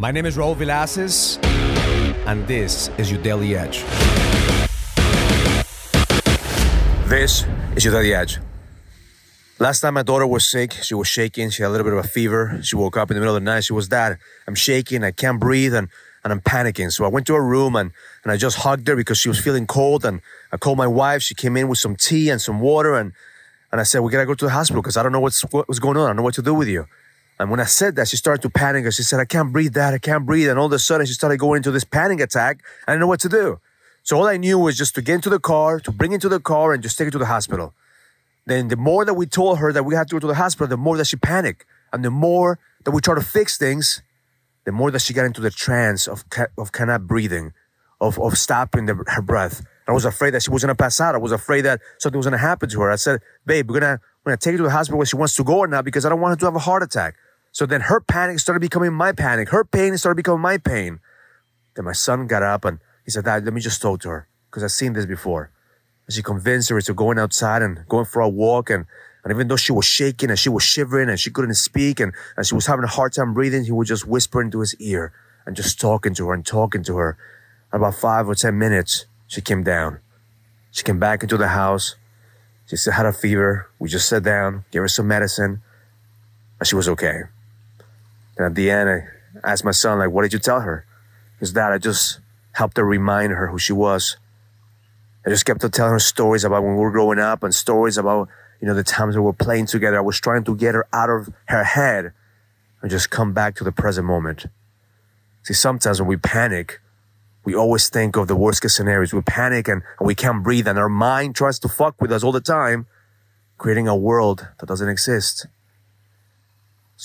My name is Raul Villacis, and this is your Daily Edge. This is your Daily Edge. Last time my daughter was sick, she was shaking, she had a little bit of a fever. She woke up in the middle of the night, she was, Dad, I'm shaking, I can't breathe, and, and I'm panicking. So I went to her room and, and I just hugged her because she was feeling cold. And I called my wife, she came in with some tea and some water, and, and I said, We gotta go to the hospital because I don't know what's, what's going on, I don't know what to do with you. And when I said that, she started to panic and she said, I can't breathe, that. I can't breathe. And all of a sudden, she started going into this panic attack. I didn't know what to do. So all I knew was just to get into the car, to bring it to the car, and just take it to the hospital. Then the more that we told her that we had to go to the hospital, the more that she panicked. And the more that we tried to fix things, the more that she got into the trance of, of cannot breathing, of, of stopping the, her breath. I was afraid that she was going to pass out. I was afraid that something was going to happen to her. I said, babe, we're going to, we're going to take her to the hospital where she wants to go now because I don't want her to have a heart attack. So then her panic started becoming my panic. Her pain started becoming my pain. Then my son got up and he said, Dad, let me just talk to her because I've seen this before. And she convinced her into going outside and going for a walk. And, and even though she was shaking and she was shivering and she couldn't speak and, and she was having a hard time breathing, he would just whisper into his ear and just talking to her and talking to her. And about five or 10 minutes, she came down. She came back into the house. She still had a fever. We just sat down, gave her some medicine, and she was okay. And at the end, I asked my son, like, what did you tell her? His dad, I just helped her remind her who she was. I just kept on telling her stories about when we were growing up and stories about, you know, the times we were playing together. I was trying to get her out of her head and just come back to the present moment. See, sometimes when we panic, we always think of the worst case scenarios. We panic and, and we can't breathe and our mind tries to fuck with us all the time, creating a world that doesn't exist.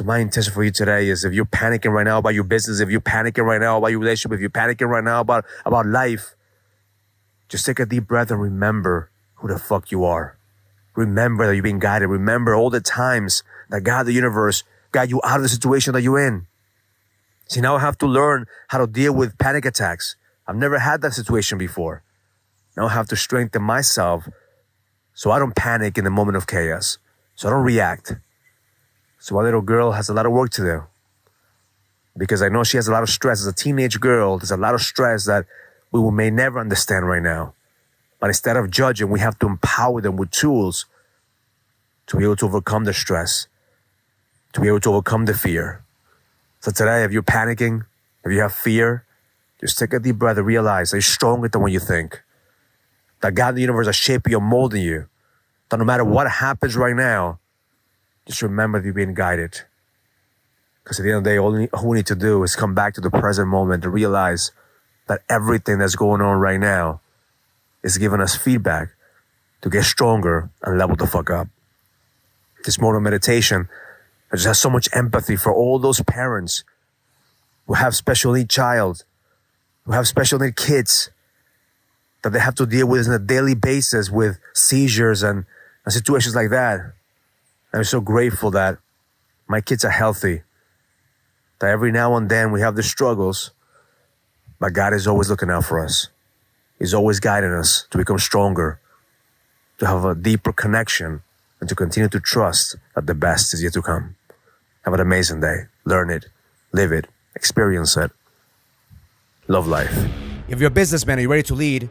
So my intention for you today is if you're panicking right now about your business, if you're panicking right now about your relationship, if you're panicking right now about, about life, just take a deep breath and remember who the fuck you are. Remember that you're being guided. Remember all the times that God, the universe, got you out of the situation that you're in. See, now I have to learn how to deal with panic attacks. I've never had that situation before. Now I have to strengthen myself so I don't panic in the moment of chaos. So I don't react. So my little girl has a lot of work to do because I know she has a lot of stress as a teenage girl. There's a lot of stress that we may never understand right now. But instead of judging, we have to empower them with tools to be able to overcome the stress, to be able to overcome the fear. So today, if you're panicking, if you have fear, just take a deep breath and realize that you're stronger than what you think. That God in the universe is shaping you and molding you. That no matter what happens right now, just remember that you're being guided. Because at the end of the day, all, we need to do is come back to the present moment and realize that everything that's going on right now is giving us feedback to get stronger and level the fuck up. This morning meditation, I just have so much empathy for all those parents who have special need child, who have special need kids that they have to deal with on a daily basis with seizures and, and situations like that. I'm so grateful that my kids are healthy. That every now and then we have the struggles, but God is always looking out for us. He's always guiding us to become stronger, to have a deeper connection, and to continue to trust that the best is yet to come. Have an amazing day. Learn it, live it, experience it. Love life. If you're a businessman and you're ready to lead,